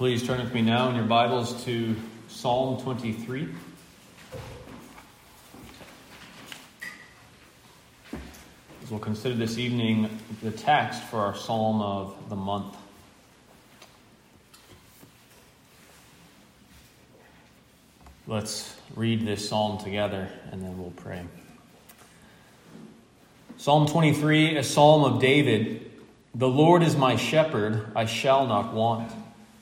Please turn with me now in your Bibles to Psalm 23. As we'll consider this evening the text for our psalm of the month. Let's read this psalm together and then we'll pray. Psalm 23, a psalm of David. The Lord is my shepherd, I shall not want.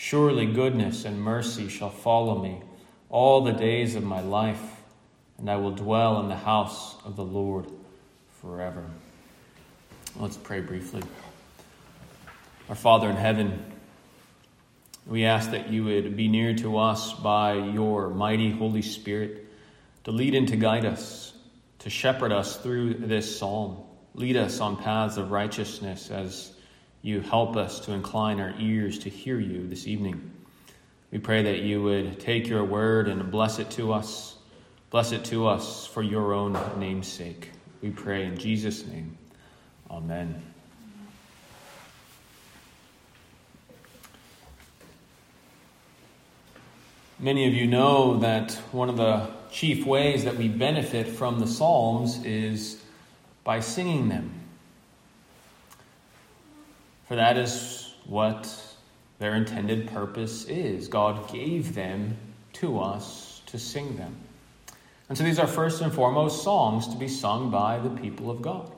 Surely goodness and mercy shall follow me all the days of my life, and I will dwell in the house of the Lord forever. Let's pray briefly. Our Father in heaven, we ask that you would be near to us by your mighty Holy Spirit to lead and to guide us to shepherd us through this psalm. Lead us on paths of righteousness as you help us to incline our ears to hear you this evening. We pray that you would take your word and bless it to us. Bless it to us for your own name's sake. We pray in Jesus' name. Amen. Many of you know that one of the chief ways that we benefit from the Psalms is by singing them. For that is what their intended purpose is. God gave them to us to sing them. And so these are first and foremost songs to be sung by the people of God.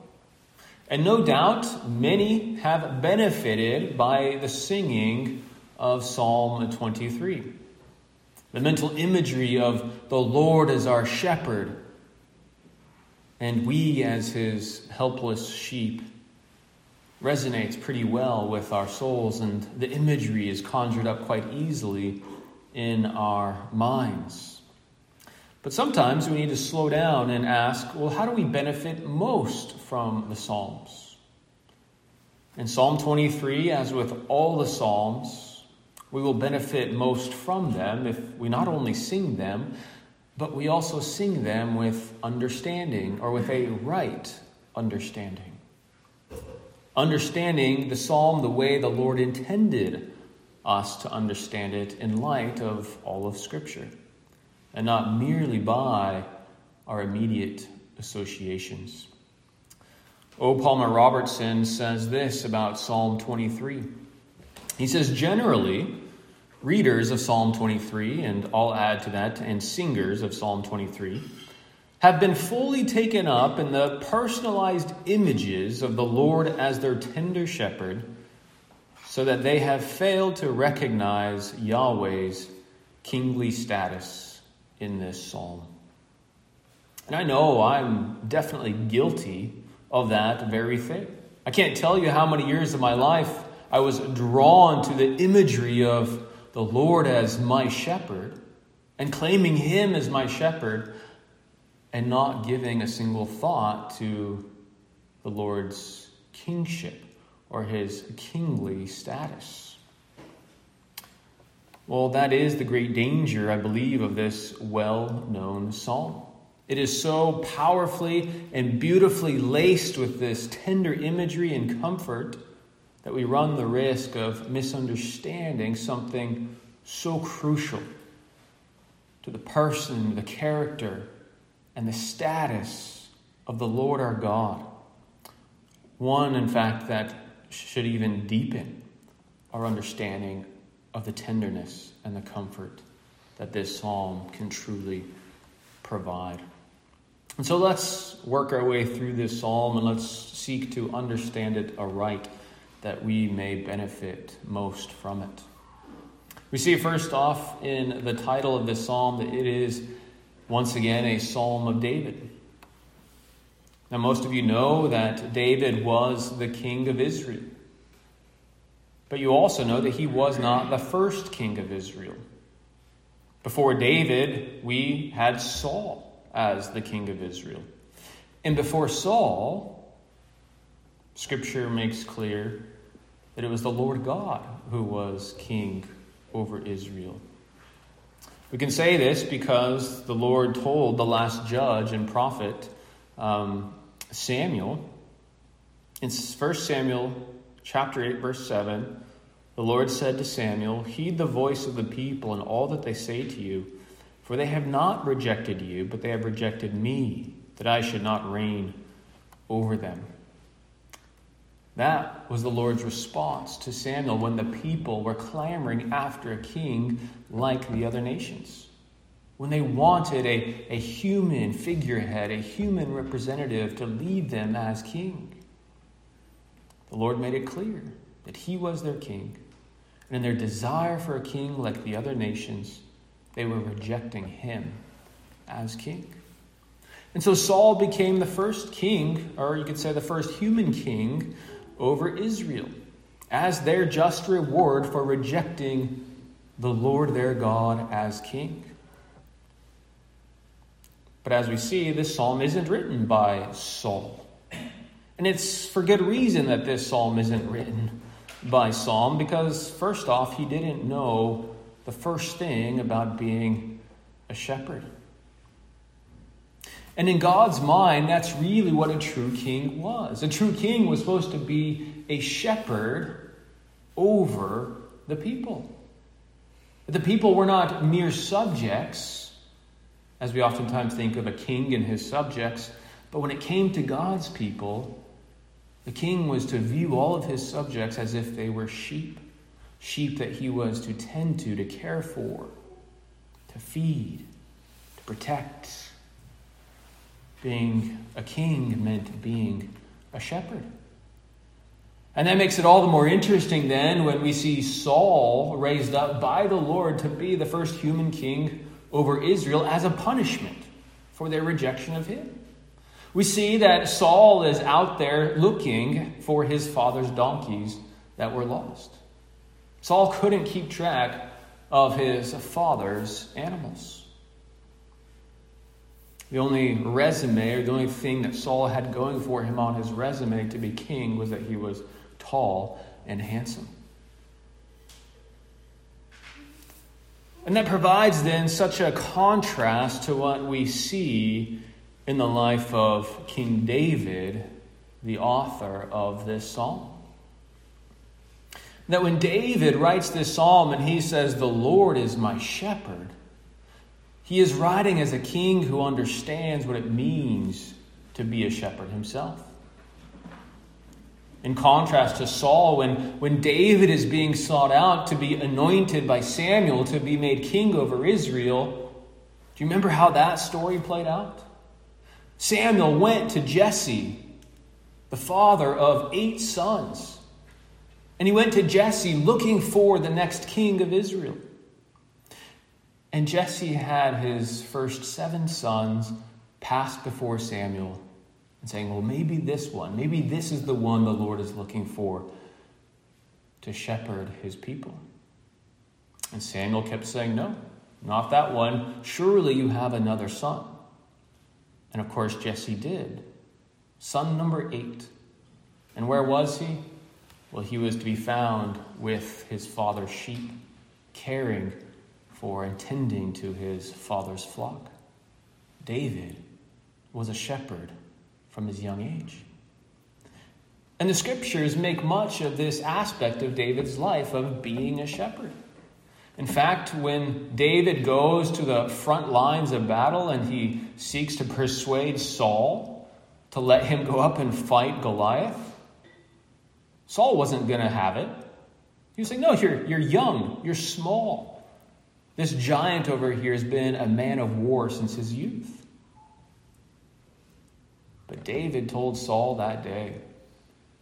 And no doubt many have benefited by the singing of Psalm 23. The mental imagery of the Lord as our shepherd and we as his helpless sheep resonates pretty well with our souls, and the imagery is conjured up quite easily in our minds. But sometimes we need to slow down and ask well, how do we benefit most from the Psalms? In Psalm 23, as with all the Psalms, we will benefit most from them if we not only sing them, but we also sing them with understanding or with a right understanding. Understanding the psalm the way the Lord intended us to understand it in light of all of Scripture, and not merely by our immediate associations. O. Palmer Robertson says this about Psalm 23. He says, generally, readers of Psalm 23, and I'll add to that, and singers of Psalm 23, have been fully taken up in the personalized images of the Lord as their tender shepherd, so that they have failed to recognize Yahweh's kingly status in this psalm. And I know I'm definitely guilty of that very thing. I can't tell you how many years of my life I was drawn to the imagery of the Lord as my shepherd and claiming Him as my shepherd and not giving a single thought to the Lord's kingship or His kingly status. Well, that is the great danger, I believe, of this well known psalm. It is so powerfully and beautifully laced with this tender imagery and comfort that we run the risk of misunderstanding something so crucial to the person, the character, and the status of the Lord our God. One, in fact, that should even deepen our understanding of the tenderness and the comfort that this psalm can truly provide. And so let's work our way through this psalm and let's seek to understand it aright that we may benefit most from it. We see first off in the title of this psalm that it is once again a psalm of David. Now, most of you know that David was the king of Israel. But you also know that he was not the first king of Israel. Before David, we had Saul as the king of Israel. And before Saul, Scripture makes clear that it was the Lord God who was king over Israel. We can say this because the Lord told the last judge and prophet, um, Samuel, in 1 Samuel chapter 8, verse 7, the Lord said to Samuel, Heed the voice of the people and all that they say to you, for they have not rejected you, but they have rejected me, that I should not reign over them. That was the Lord's response to Samuel when the people were clamoring after a king like the other nations. When they wanted a, a human figurehead, a human representative to lead them as king. The Lord made it clear that he was their king. And in their desire for a king like the other nations, they were rejecting him as king. And so Saul became the first king, or you could say the first human king over Israel as their just reward for rejecting the Lord their God as king. But as we see, this psalm isn't written by Saul. And it's for good reason that this psalm isn't written by Saul, because first off, he didn't know the first thing about being a shepherd. And in God's mind, that's really what a true king was. A true king was supposed to be a shepherd over the people. The people were not mere subjects, as we oftentimes think of a king and his subjects, but when it came to God's people, the king was to view all of his subjects as if they were sheep, sheep that he was to tend to, to care for, to feed, to protect being a king meant being a shepherd. And that makes it all the more interesting then when we see Saul raised up by the Lord to be the first human king over Israel as a punishment for their rejection of him. We see that Saul is out there looking for his father's donkeys that were lost. Saul couldn't keep track of his father's animals. The only resume, or the only thing that Saul had going for him on his resume to be king was that he was tall and handsome. And that provides then such a contrast to what we see in the life of King David, the author of this psalm. That when David writes this psalm and he says, The Lord is my shepherd, he is writing as a king who understands what it means to be a shepherd himself. In contrast to Saul, when, when David is being sought out to be anointed by Samuel to be made king over Israel, do you remember how that story played out? Samuel went to Jesse, the father of eight sons, and he went to Jesse looking for the next king of Israel. And Jesse had his first seven sons pass before Samuel and saying, Well, maybe this one, maybe this is the one the Lord is looking for to shepherd his people. And Samuel kept saying, No, not that one. Surely you have another son. And of course, Jesse did. Son number eight. And where was he? Well, he was to be found with his father's sheep, caring for attending to his father's flock. David was a shepherd from his young age. And the scriptures make much of this aspect of David's life of being a shepherd. In fact, when David goes to the front lines of battle and he seeks to persuade Saul to let him go up and fight Goliath, Saul wasn't going to have it. He was saying, No, you're, you're young, you're small. This giant over here has been a man of war since his youth. But David told Saul that day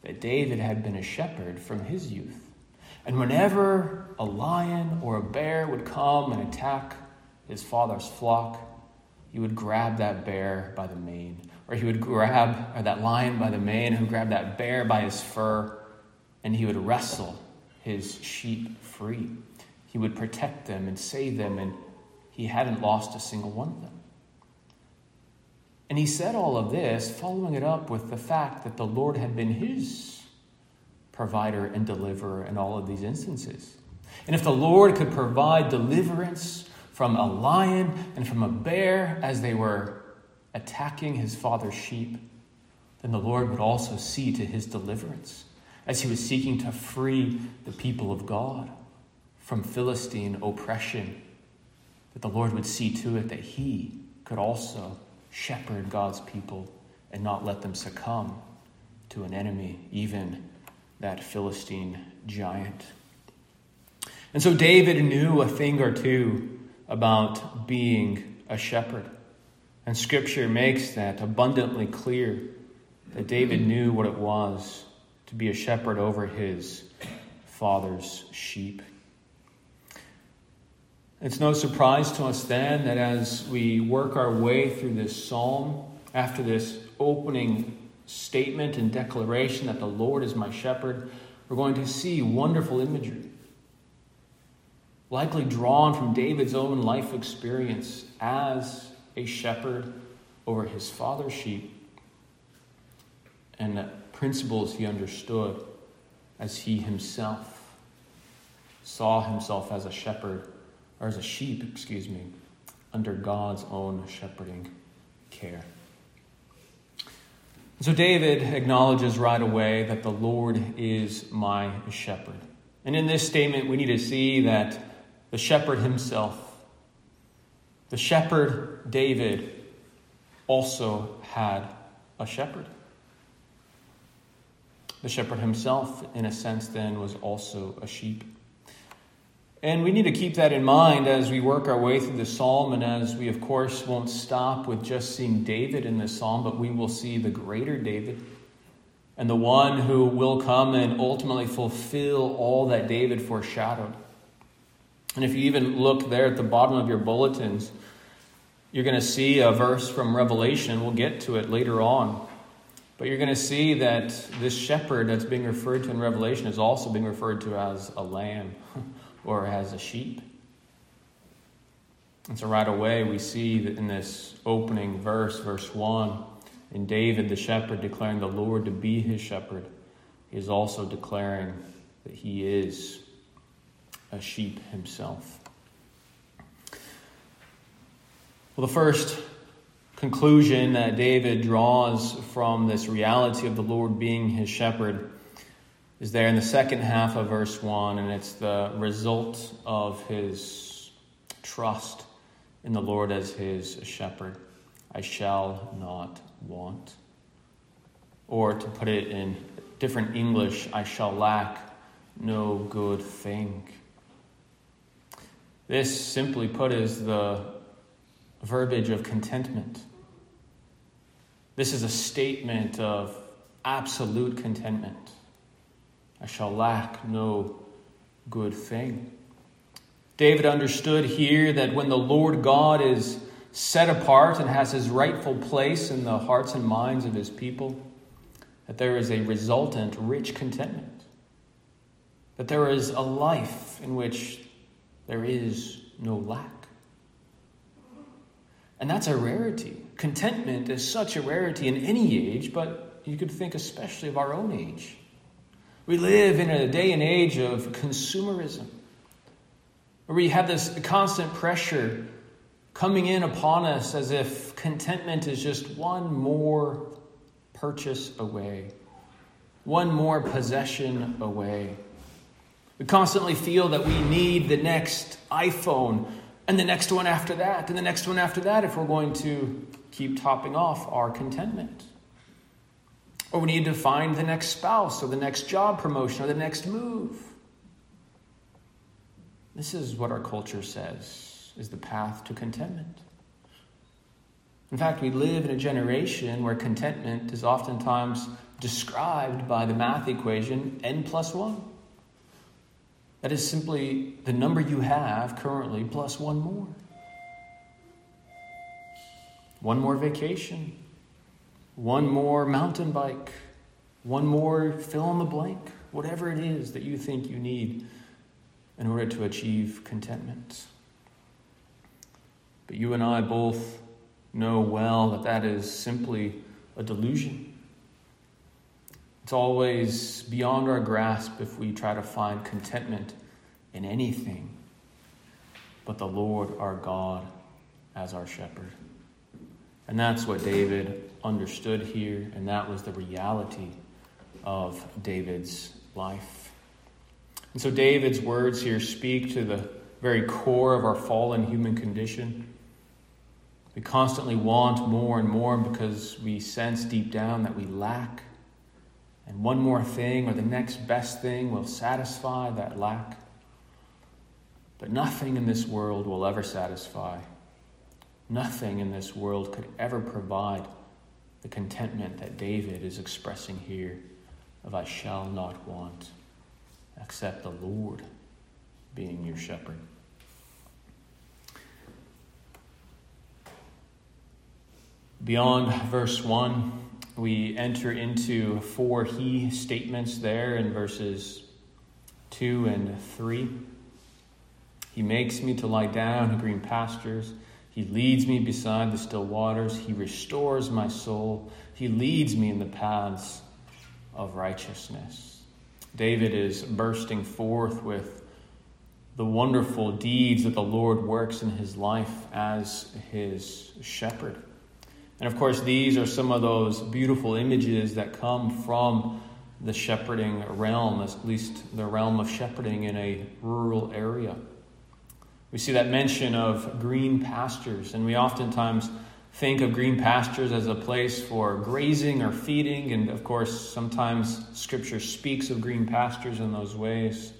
that David had been a shepherd from his youth. And whenever a lion or a bear would come and attack his father's flock, he would grab that bear by the mane. Or he would grab or that lion by the mane and grab that bear by his fur, and he would wrestle his sheep free. He would protect them and save them, and he hadn't lost a single one of them. And he said all of this, following it up with the fact that the Lord had been his provider and deliverer in all of these instances. And if the Lord could provide deliverance from a lion and from a bear as they were attacking his father's sheep, then the Lord would also see to his deliverance as he was seeking to free the people of God from Philistine oppression, that the Lord would see to it that he could also shepherd God's people and not let them succumb to an enemy, even that Philistine giant. And so David knew a thing or two about being a shepherd. And scripture makes that abundantly clear that David knew what it was to be a shepherd over his father's sheep. It's no surprise to us then that as we work our way through this psalm, after this opening statement and declaration that the Lord is my shepherd, we're going to see wonderful imagery, likely drawn from David's own life experience as a shepherd over his father's sheep, and the principles he understood as he himself saw himself as a shepherd or as a sheep, excuse me, under God's own shepherding care. So David acknowledges right away that the Lord is my shepherd. And in this statement, we need to see that the shepherd himself, the shepherd David, also had a shepherd. The shepherd himself, in a sense, then, was also a sheep. And we need to keep that in mind as we work our way through the psalm, and as we, of course, won't stop with just seeing David in this psalm, but we will see the greater David and the one who will come and ultimately fulfill all that David foreshadowed. And if you even look there at the bottom of your bulletins, you're going to see a verse from Revelation. We'll get to it later on. But you're going to see that this shepherd that's being referred to in Revelation is also being referred to as a lamb. or as a sheep. And so, right away, we see that in this opening verse, verse 1, in David, the shepherd declaring the Lord to be his shepherd, he is also declaring that he is a sheep himself. Well, the first conclusion that David draws from this reality of the Lord being his shepherd is there in the second half of verse 1, and it's the result of his trust in the Lord as his shepherd. I shall not want. Or to put it in different English, I shall lack no good thing. This, simply put, is the verbiage of contentment. This is a statement of absolute contentment. I shall lack no good thing. David understood here that when the Lord God is set apart and has his rightful place in the hearts and minds of his people, that there is a resultant rich contentment. That there is a life in which there is no lack. And that's a rarity. Contentment is such a rarity in any age, but you could think especially of our own age. We live in a day and age of consumerism, where we have this constant pressure coming in upon us as if contentment is just one more purchase away, one more possession away. We constantly feel that we need the next iPhone and the next one after that and the next one after that if we're going to keep topping off our contentment. Or we need to find the next spouse or the next job promotion or the next move. This is what our culture says is the path to contentment. In fact, we live in a generation where contentment is oftentimes described by the math equation n plus 1. That is simply the number you have currently plus one more. One more vacation, one more mountain bike, one more fill in the blank, whatever it is that you think you need in order to achieve contentment. But you and I both know well that that is simply a delusion. It's always beyond our grasp if we try to find contentment in anything but the Lord our God as our shepherd. And that's what David understood here, and that was the reality of David's life. And so David's words here speak to the very core of our fallen human condition. We constantly want more and more because we sense deep down that we lack. And one more thing or the next best thing will satisfy that lack. But nothing in this world will ever satisfy. Nothing in this world could ever provide the contentment that David is expressing here of I shall not want, except the Lord being your shepherd. Beyond verse 1, we enter into four he statements there in verses 2 and 3. He makes me to lie down in green pastures. He leads me beside the still waters. He restores my soul. He leads me in the paths of righteousness. David is bursting forth with the wonderful deeds that the Lord works in his life as his shepherd. And of course, these are some of those beautiful images that come from the shepherding realm, at least the realm of shepherding in a rural area. We see that mention of green pastures, and we oftentimes think of green pastures as a place for grazing or feeding, and of course, sometimes Scripture speaks of green pastures in those ways.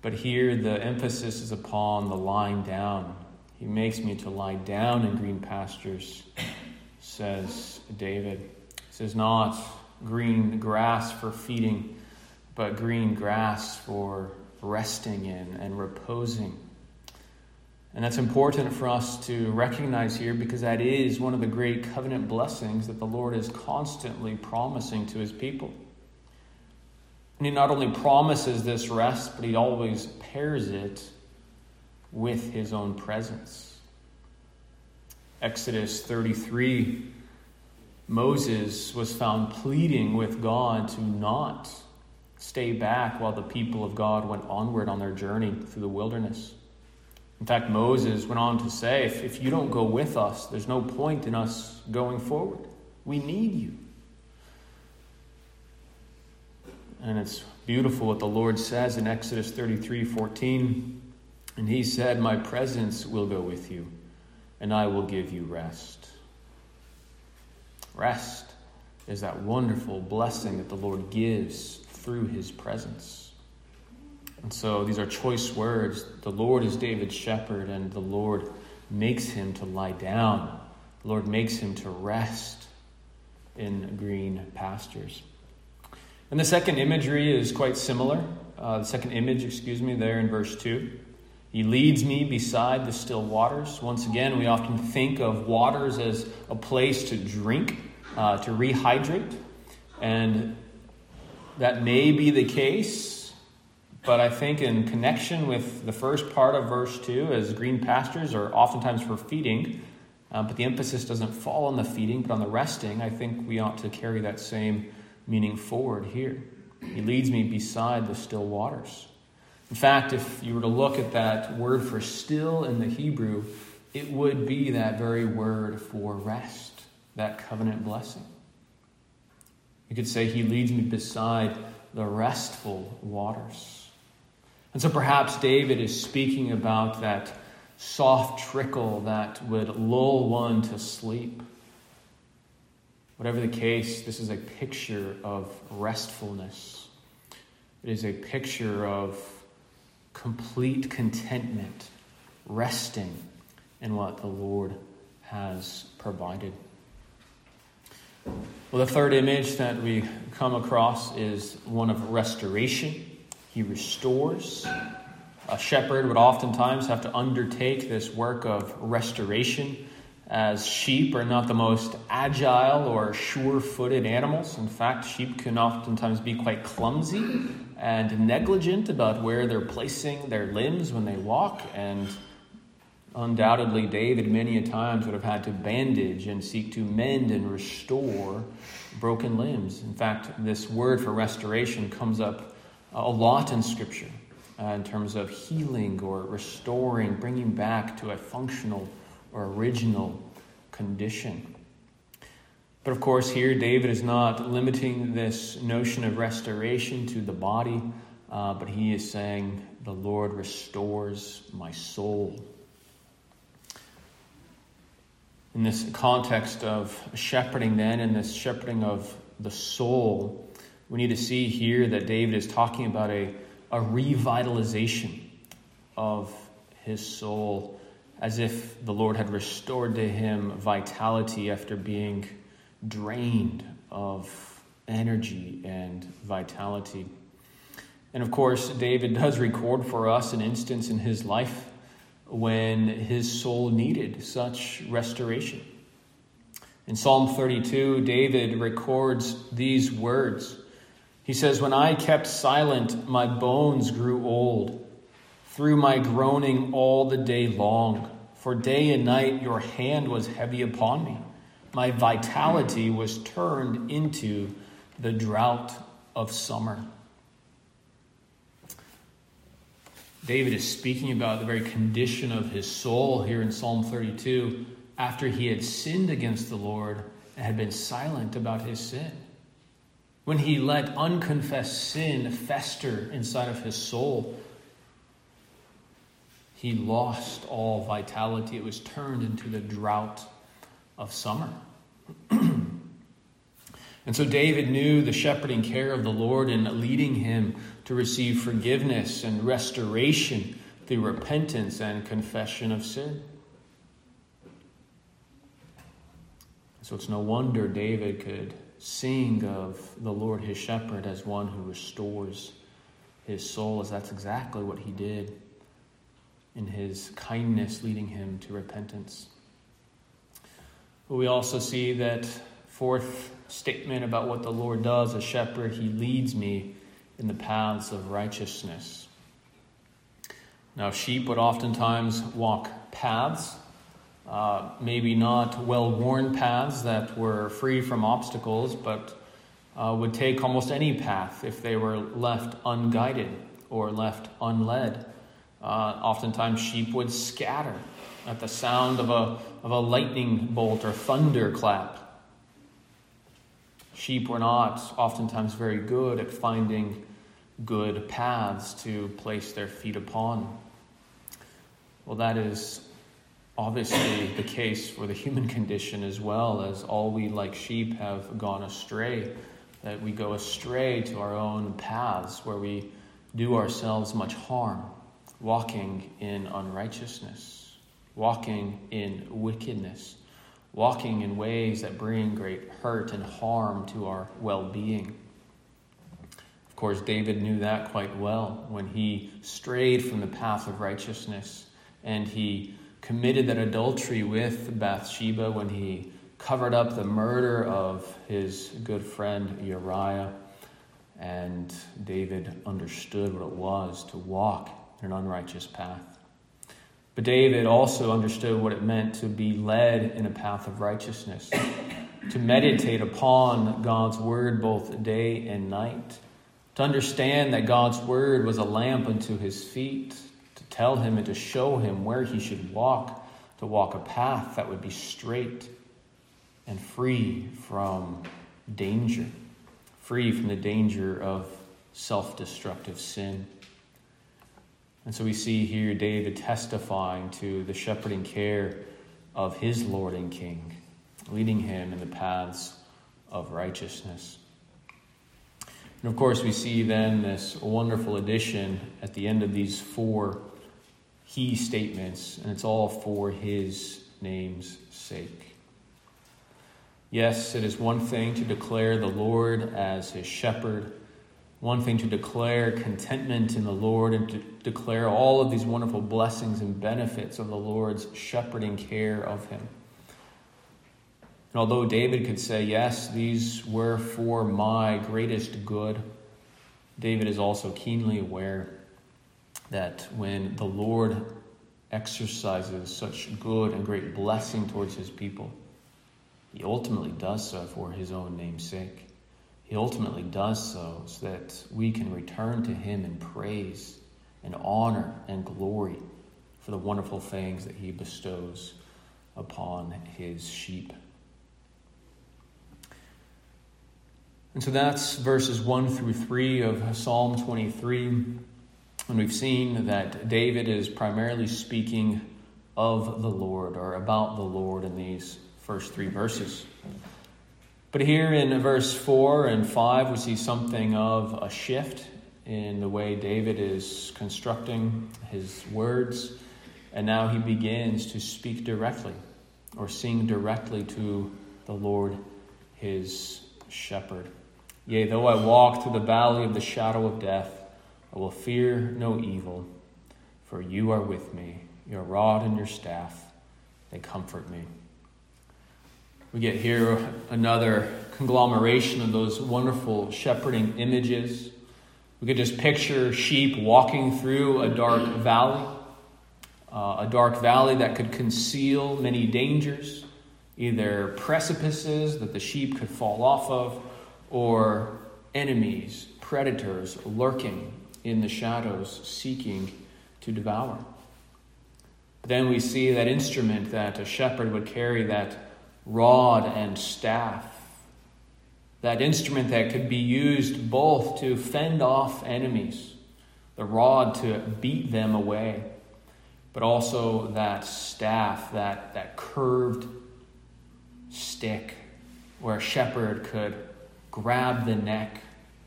But here, the emphasis is upon the lying down. He makes me to lie down in green pastures, says David. This is not green grass for feeding, but green grass for resting in and reposing. And that's important for us to recognize here because that is one of the great covenant blessings that the Lord is constantly promising to his people. And he not only promises this rest, but he always pairs it with his own presence. Exodus 33 Moses was found pleading with God to not stay back while the people of God went onward on their journey through the wilderness. In fact, Moses went on to say, if, if you don't go with us, there's no point in us going forward. We need you. And it's beautiful what the Lord says in Exodus 33 14. And he said, My presence will go with you, and I will give you rest. Rest is that wonderful blessing that the Lord gives through his presence. And so these are choice words. The Lord is David's shepherd, and the Lord makes him to lie down. The Lord makes him to rest in green pastures. And the second imagery is quite similar. Uh, the second image, excuse me, there in verse 2. He leads me beside the still waters. Once again, we often think of waters as a place to drink, uh, to rehydrate. And that may be the case but I think in connection with the first part of verse 2, as green pastures are oftentimes for feeding, uh, but the emphasis doesn't fall on the feeding, but on the resting, I think we ought to carry that same meaning forward here. He leads me beside the still waters. In fact, if you were to look at that word for still in the Hebrew, it would be that very word for rest, that covenant blessing. You could say, He leads me beside the restful waters. And so perhaps David is speaking about that soft trickle that would lull one to sleep. Whatever the case, this is a picture of restfulness. It is a picture of complete contentment, resting in what the Lord has provided. Well, the third image that we come across is one of restoration. He restores. A shepherd would oftentimes have to undertake this work of restoration as sheep are not the most agile or sure footed animals. In fact, sheep can oftentimes be quite clumsy and negligent about where they're placing their limbs when they walk. And undoubtedly, David many a times would have had to bandage and seek to mend and restore broken limbs. In fact, this word for restoration comes up a lot in Scripture uh, in terms of healing or restoring, bringing back to a functional or original condition. But of course, here David is not limiting this notion of restoration to the body, uh, but he is saying, The Lord restores my soul. In this context of shepherding, then, in this shepherding of the soul, we need to see here that David is talking about a, a revitalization of his soul as if the Lord had restored to him vitality after being drained of energy and vitality. And of course, David does record for us an instance in his life when his soul needed such restoration. In Psalm 32, David records these words. He says, When I kept silent, my bones grew old through my groaning all the day long. For day and night your hand was heavy upon me. My vitality was turned into the drought of summer. David is speaking about the very condition of his soul here in Psalm 32 after he had sinned against the Lord and had been silent about his sin. When he let unconfessed sin fester inside of his soul, he lost all vitality. It was turned into the drought of summer. and so David knew the shepherding care of the Lord in leading him to receive forgiveness and restoration through repentance and confession of sin. So it's no wonder David could sing of the Lord his shepherd as one who restores his soul, as that's exactly what he did in his kindness leading him to repentance. But we also see that fourth statement about what the Lord does as shepherd, he leads me in the paths of righteousness. Now, sheep would oftentimes walk paths, uh, maybe not well worn paths that were free from obstacles, but uh, would take almost any path if they were left unguided or left unled. Uh, oftentimes, sheep would scatter at the sound of a, of a lightning bolt or thunderclap. Sheep were not oftentimes very good at finding good paths to place their feet upon. Well, that is obviously the case for the human condition as well, as all we, like sheep, have gone astray. That we go astray to our own paths where we do ourselves much harm walking in unrighteousness, walking in wickedness, walking in ways that bring great hurt and harm to our well being. Of course, David knew that quite well when he strayed from the path of righteousness and he committed that adultery with Bathsheba when he covered up the murder of his good friend Uriah. And David understood what it was to walk in an unrighteous path. But David also understood what it meant to be led in a path of righteousness, to meditate upon God's word both day and night, to understand that God's word was a lamp unto his feet, tell him and to show him where he should walk, to walk a path that would be straight and free from danger, free from the danger of self destructive sin. And so we see here David testifying to the shepherding care of his Lord and King, leading him in the paths of righteousness. And of course, we see then this wonderful addition at the end of these four he statements, and it's all for his name's sake. Yes, it is one thing to declare the Lord as his shepherd one thing to declare contentment in the Lord and to declare all of these wonderful blessings and benefits of the Lord's shepherding care of him. And although David could say, Yes, these were for my greatest good, David is also keenly aware that when the Lord exercises such good and great blessing towards his people, he ultimately does so for his own name's sake. He ultimately does so so that we can return to him in praise and honor and glory for the wonderful things that he bestows upon his sheep. And so that's verses 1 through 3 of Psalm 23. And we've seen that David is primarily speaking of the Lord or about the Lord in these first three verses. But here in verse 4 and 5, we see something of a shift in the way David is constructing his words. And now he begins to speak directly or sing directly to the Lord, his shepherd. Yea, though I walk through the valley of the shadow of death, I will fear no evil, for you are with me. Your rod and your staff, they comfort me. We get here another conglomeration of those wonderful shepherding images. We could just picture sheep walking through a dark valley, uh, a dark valley that could conceal many dangers, either precipices that the sheep could fall off of or enemies, predators lurking in the shadows seeking to devour. Then we see that instrument that a shepherd would carry, that rod and staff. That instrument that could be used both to fend off enemies, the rod to beat them away, but also that staff, that, that curved stick where a shepherd could grab the neck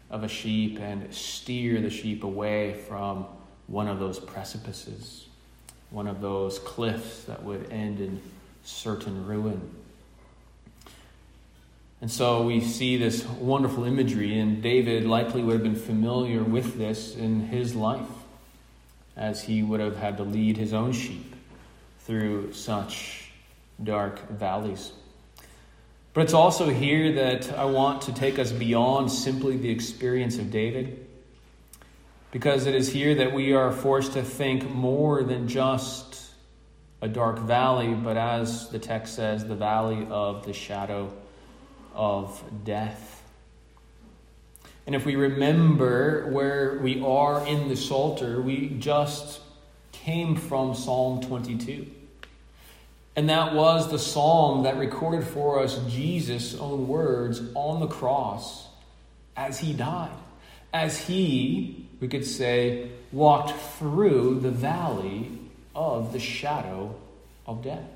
of a sheep and steer the sheep away from one of those precipices, one of those cliffs that would end in certain ruin. And so we see this wonderful imagery, and David likely would have been familiar with this in his life, as he would have had to lead his own sheep through such dark valleys. But it's also here that I want to take us beyond simply the experience of David, because it is here that we are forced to think more than just a dark valley, but as the text says, the valley of the shadow of death. And if we remember where we are in the Psalter, we just came from Psalm 22. And that was the psalm that recorded for us Jesus' own words on the cross as he died. As he, we could say, walked through the valley of the shadow of death.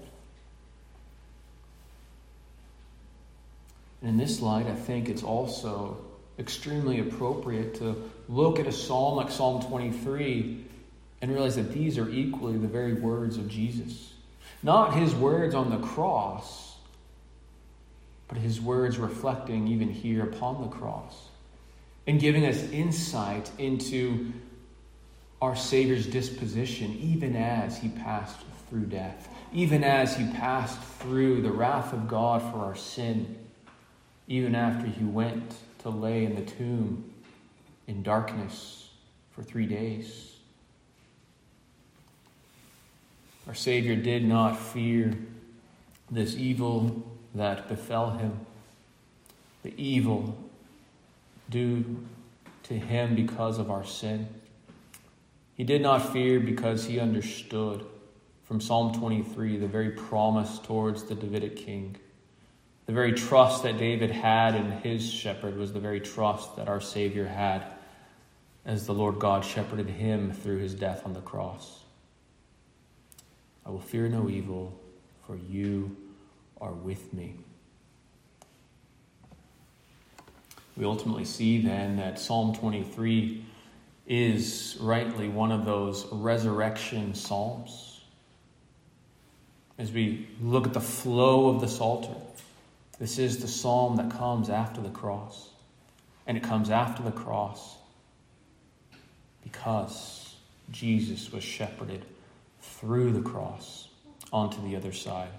And in this light, I think it's also extremely appropriate to look at a psalm like Psalm 23 and realize that these are equally the very words of Jesus. Not his words on the cross, but his words reflecting even here upon the cross and giving us insight into our Savior's disposition, even as he passed through death, even as he passed through the wrath of God for our sin, even after he went to lay in the tomb in darkness for three days. Our Savior did not fear this evil that befell him, the evil due to him because of our sin. He did not fear because he understood from Psalm 23 the very promise towards the Davidic king. The very trust that David had in his shepherd was the very trust that our Savior had as the Lord God shepherded him through his death on the cross. I will fear no evil, for you are with me. We ultimately see then that Psalm 23 is rightly one of those resurrection psalms. As we look at the flow of the Psalter, this is the psalm that comes after the cross. And it comes after the cross because Jesus was shepherded through the cross onto the other side.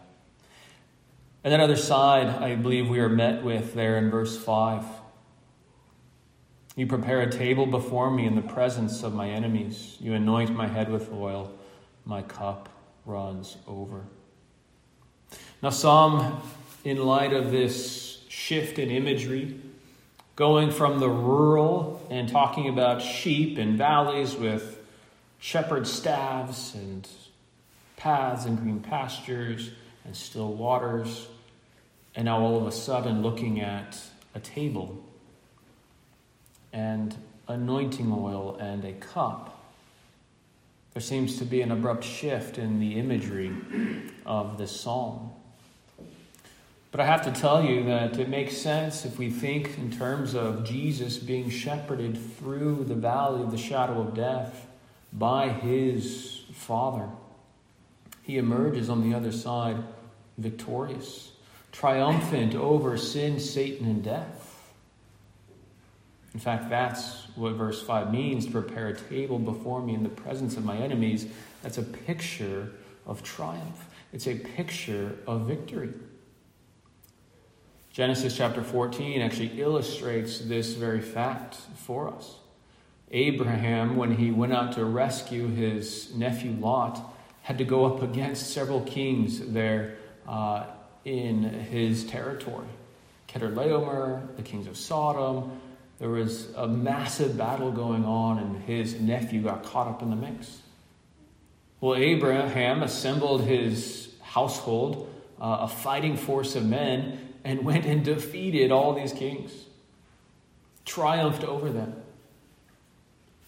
And that other side, I believe we are met with there in verse 5. You prepare a table before me in the presence of my enemies. You anoint my head with oil. My cup runs over. Now, some, in light of this shift in imagery, going from the rural and talking about sheep and valleys with shepherd staffs and paths and green pastures and still waters, and now all of a sudden looking at a table and anointing oil and a cup. There seems to be an abrupt shift in the imagery of this psalm. But I have to tell you that it makes sense if we think in terms of Jesus being shepherded through the valley of the shadow of death by his Father. He emerges on the other side victorious, triumphant over sin, Satan, and death. In fact, that's what verse 5 means to prepare a table before me in the presence of my enemies. That's a picture of triumph, it's a picture of victory. Genesis chapter 14 actually illustrates this very fact for us. Abraham, when he went out to rescue his nephew Lot, had to go up against several kings there uh, in his territory. Chedorlaomer, the kings of Sodom. There was a massive battle going on, and his nephew got caught up in the mix. Well, Abraham assembled his household, uh, a fighting force of men, and went and defeated all these kings, triumphed over them.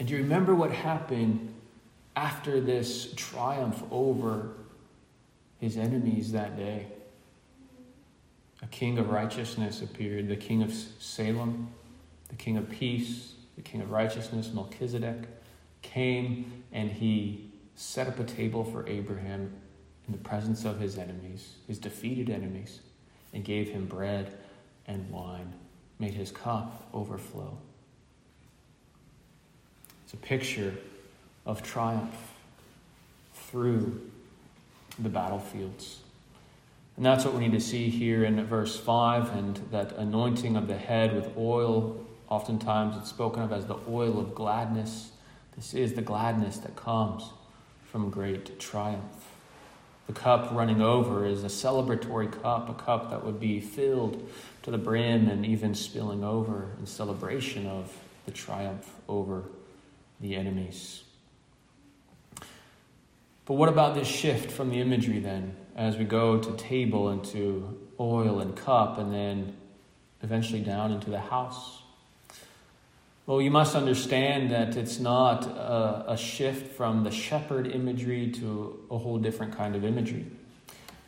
And do you remember what happened after this triumph over his enemies that day? A king of righteousness appeared, the king of Salem, the king of peace, the king of righteousness, Melchizedek, came and he set up a table for Abraham in the presence of his enemies, his defeated enemies and gave him bread and wine, made his cup overflow. It's a picture of triumph through the battlefields. And that's what we need to see here in verse 5 and that anointing of the head with oil. Oftentimes it's spoken of as the oil of gladness. This is the gladness that comes from great triumph. The cup running over is a celebratory cup, a cup that would be filled to the brim and even spilling over in celebration of the triumph over the enemies. But what about this shift from the imagery then, as we go to table and to oil and cup, and then eventually down into the house? Well, you must understand that it's not a, a, shift from the shepherd imagery to a whole different kind of imagery.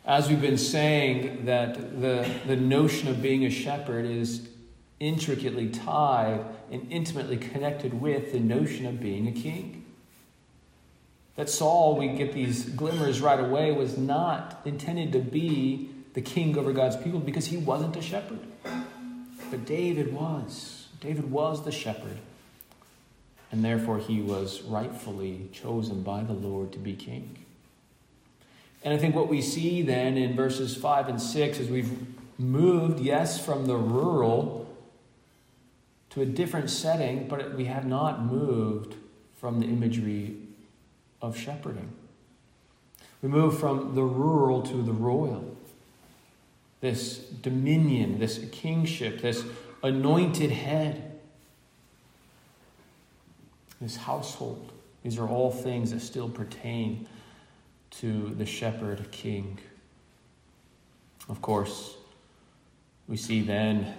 As we've been saying, that the, the notion of being a shepherd is intricately tied and intimately connected with the notion of being a king. That Saul, we get these glimmers right away, was not intended to be the king over God's people because he wasn't a shepherd. But David was. David was the shepherd, and therefore he was rightfully chosen by the Lord to be king. And I think what we see then in verses 5 and 6 is we've moved, yes, from the rural to a different setting, but we have not moved from the imagery of shepherding. We move from the rural to the royal. This dominion, this kingship, this anointed head, this household. These are all things that still pertain to the shepherd king. Of course, we see then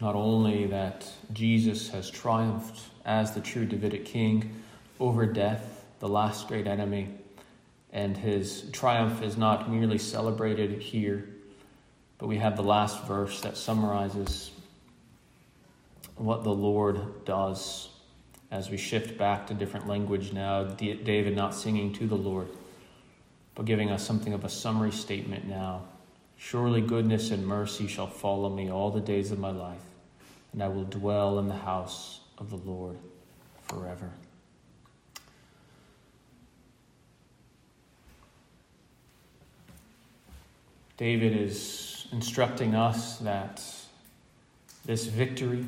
not only that Jesus has triumphed as the true Davidic king over death, the last great enemy, and his triumph is not merely celebrated here, but we have the last verse that summarizes what the Lord does as we shift back to different language now. David not singing to the Lord, but giving us something of a summary statement now. Surely goodness and mercy shall follow me all the days of my life, and I will dwell in the house of the Lord forever. David is instructing us that this victory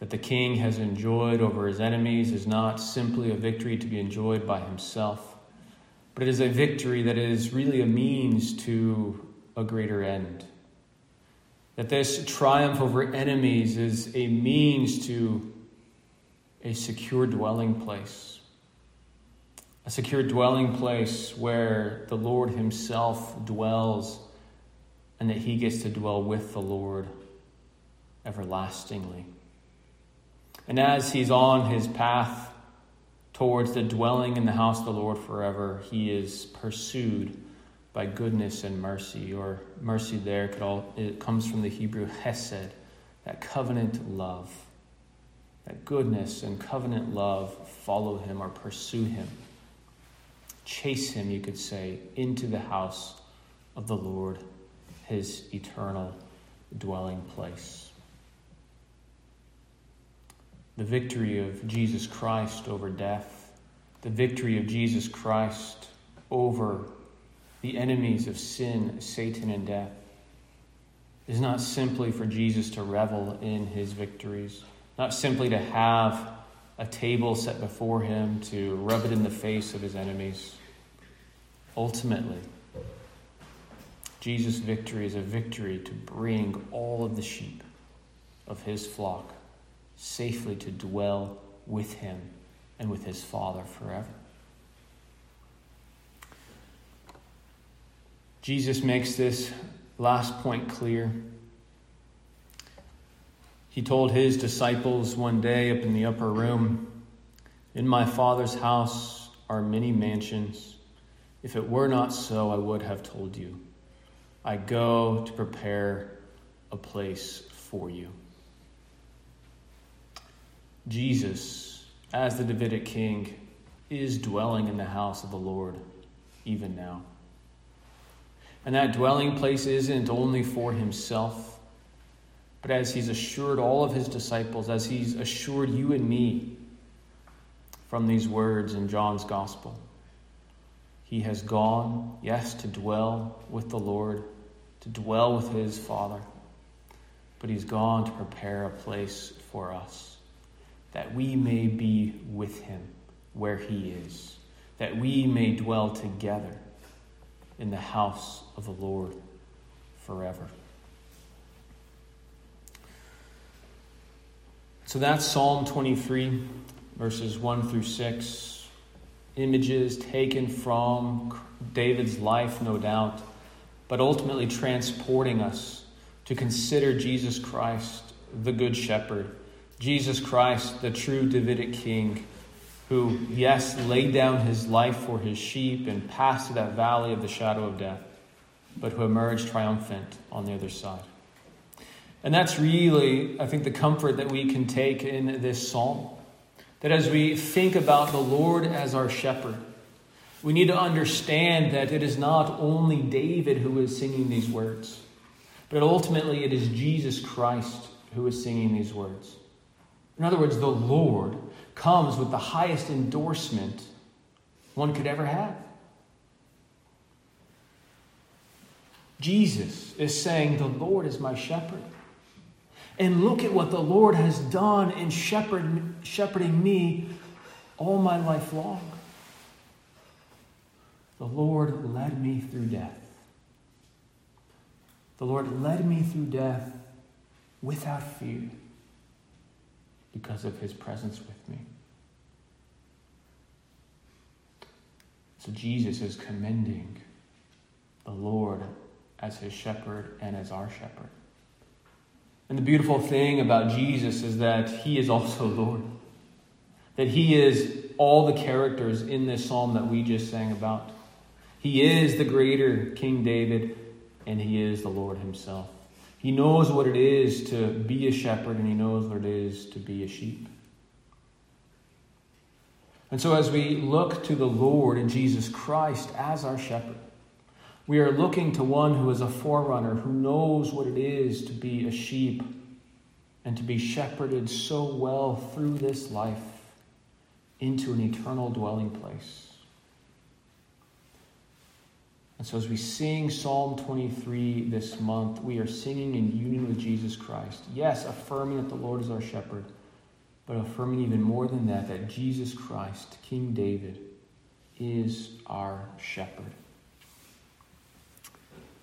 that the king has enjoyed over his enemies is not simply a victory to be enjoyed by himself, but it is a victory that is really a means to a greater end. That this triumph over enemies is a means to a secure dwelling place. A secure dwelling place where the Lord Himself dwells and that He gets to dwell with the Lord everlastingly. And as He's on His path towards the dwelling in the house of the Lord forever, He is pursued by goodness and mercy, or mercy there could all it comes from the Hebrew hesed, that covenant love. That goodness and covenant love follow him or pursue him. Chase him, you could say, into the house of the Lord, his eternal dwelling place. The victory of Jesus Christ over death, the victory of Jesus Christ over the enemies of sin, Satan, and death, is not simply for Jesus to revel in his victories, not simply to have a table set before him to rub it in the face of his enemies. Ultimately, Jesus' victory is a victory to bring all of the sheep of his flock safely to dwell with him and with his Father forever. Jesus makes this last point clear. He told his disciples one day up in the upper room In my Father's house are many mansions. If it were not so, I would have told you. I go to prepare a place for you. Jesus, as the Davidic king, is dwelling in the house of the Lord even now. And that dwelling place isn't only for himself, but as he's assured all of his disciples, as he's assured you and me from these words in John's gospel. He has gone, yes, to dwell with the Lord, to dwell with his Father, but he's gone to prepare a place for us, that we may be with him where he is, that we may dwell together in the house of the Lord forever. So that's Psalm 23, verses 1 through 6. Images taken from David's life, no doubt, but ultimately transporting us to consider Jesus Christ, the Good Shepherd, Jesus Christ, the true Davidic King who, yes, laid down his life for his sheep and passed through that valley of the shadow of death, but who emerged triumphant on the other side. And that's really, I think, the comfort that we can take in this psalm. That as we think about the Lord as our shepherd, we need to understand that it is not only David who is singing these words, but ultimately it is Jesus Christ who is singing these words. In other words, the Lord comes with the highest endorsement one could ever have. Jesus is saying, The Lord is my shepherd. And look at what the Lord has done in shepherd, shepherding me all my life long. The Lord led me through death. The Lord led me through death without fear because of his presence with me. So Jesus is commending the Lord as his shepherd and as our shepherd. And the beautiful thing about Jesus is that he is also Lord. That he is all the characters in this psalm that we just sang about. He is the greater King David, and he is the Lord himself. He knows what it is to be a shepherd, and he knows what it is to be a sheep. And so, as we look to the Lord and Jesus Christ as our shepherd, we are looking to one who is a forerunner, who knows what it is to be a sheep and to be shepherded so well through this life into an eternal dwelling place. And so, as we sing Psalm 23 this month, we are singing in union with Jesus Christ. Yes, affirming that the Lord is our shepherd, but affirming even more than that, that Jesus Christ, King David, is our shepherd.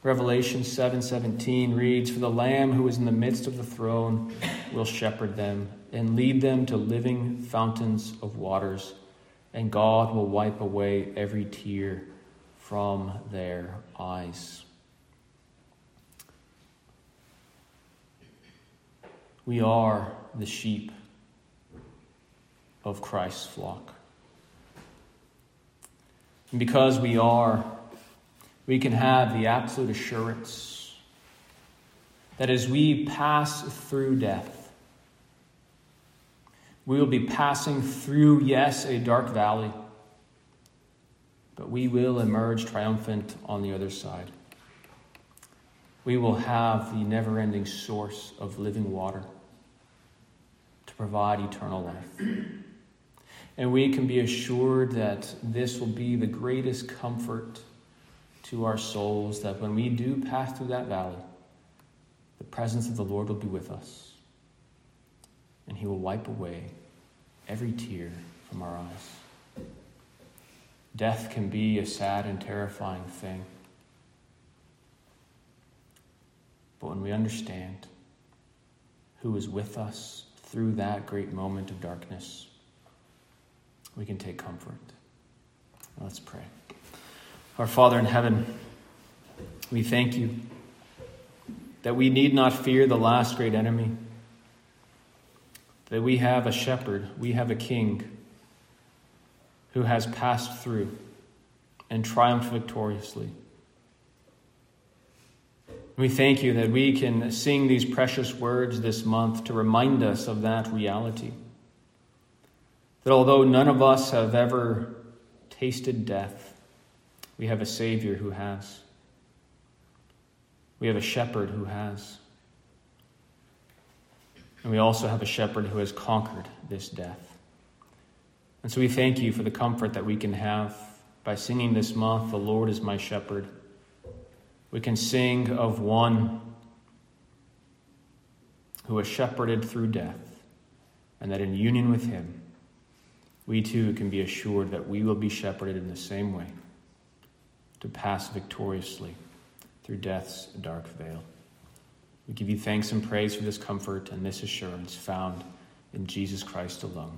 Revelation 7:17 reads, "For the lamb who is in the midst of the throne will shepherd them and lead them to living fountains of waters, and God will wipe away every tear from their eyes." We are the sheep of Christ's flock. And because we are, we can have the absolute assurance that as we pass through death, we will be passing through, yes, a dark valley, but we will emerge triumphant on the other side. We will have the never ending source of living water to provide eternal life. And we can be assured that this will be the greatest comfort to our souls that when we do pass through that valley, the presence of the Lord will be with us. And he will wipe away every tear from our eyes. Death can be a sad and terrifying thing. But when we understand who is with us through that great moment of darkness, we can take comfort. Let's pray. Our Father in heaven, we thank you that we need not fear the last great enemy, that we have a shepherd, we have a king who has passed through and triumphed victoriously. We thank you that we can sing these precious words this month to remind us of that reality. That although none of us have ever tasted death, we have a Savior who has. We have a shepherd who has. And we also have a shepherd who has conquered this death. And so we thank you for the comfort that we can have by singing this month, The Lord is my shepherd. We can sing of one who has shepherded through death, and that in union with him, we too can be assured that we will be shepherded in the same way to pass victoriously through death's dark vale. We give you thanks and praise for this comfort and this assurance found in Jesus Christ alone.